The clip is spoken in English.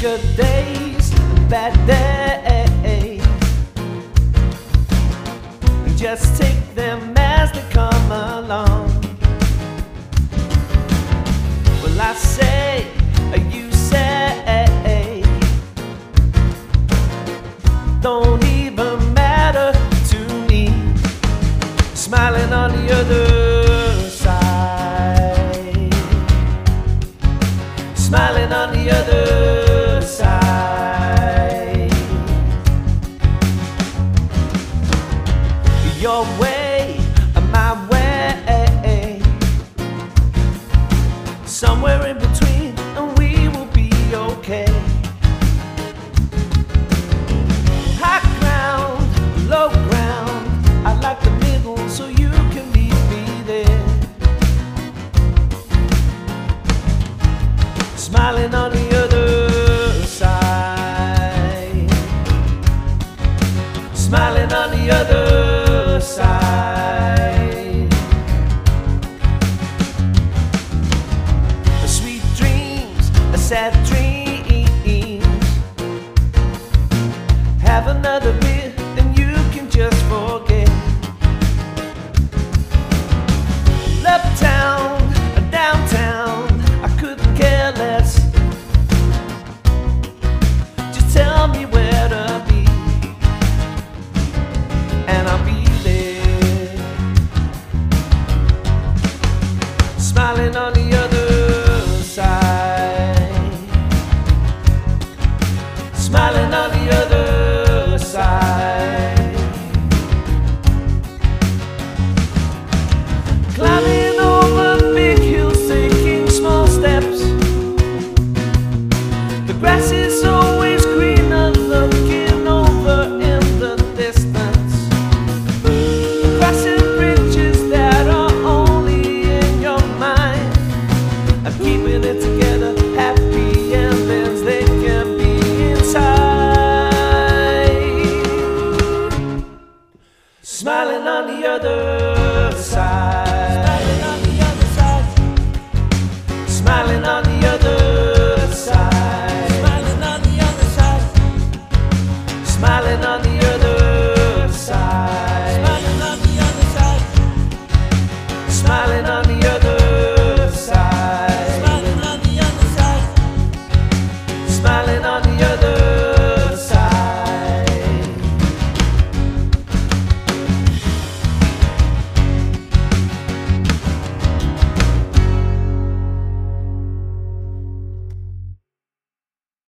good days, bad days. Just take them as they come along. Well, I say, you say, don't even matter to me. Smiling on the other. is all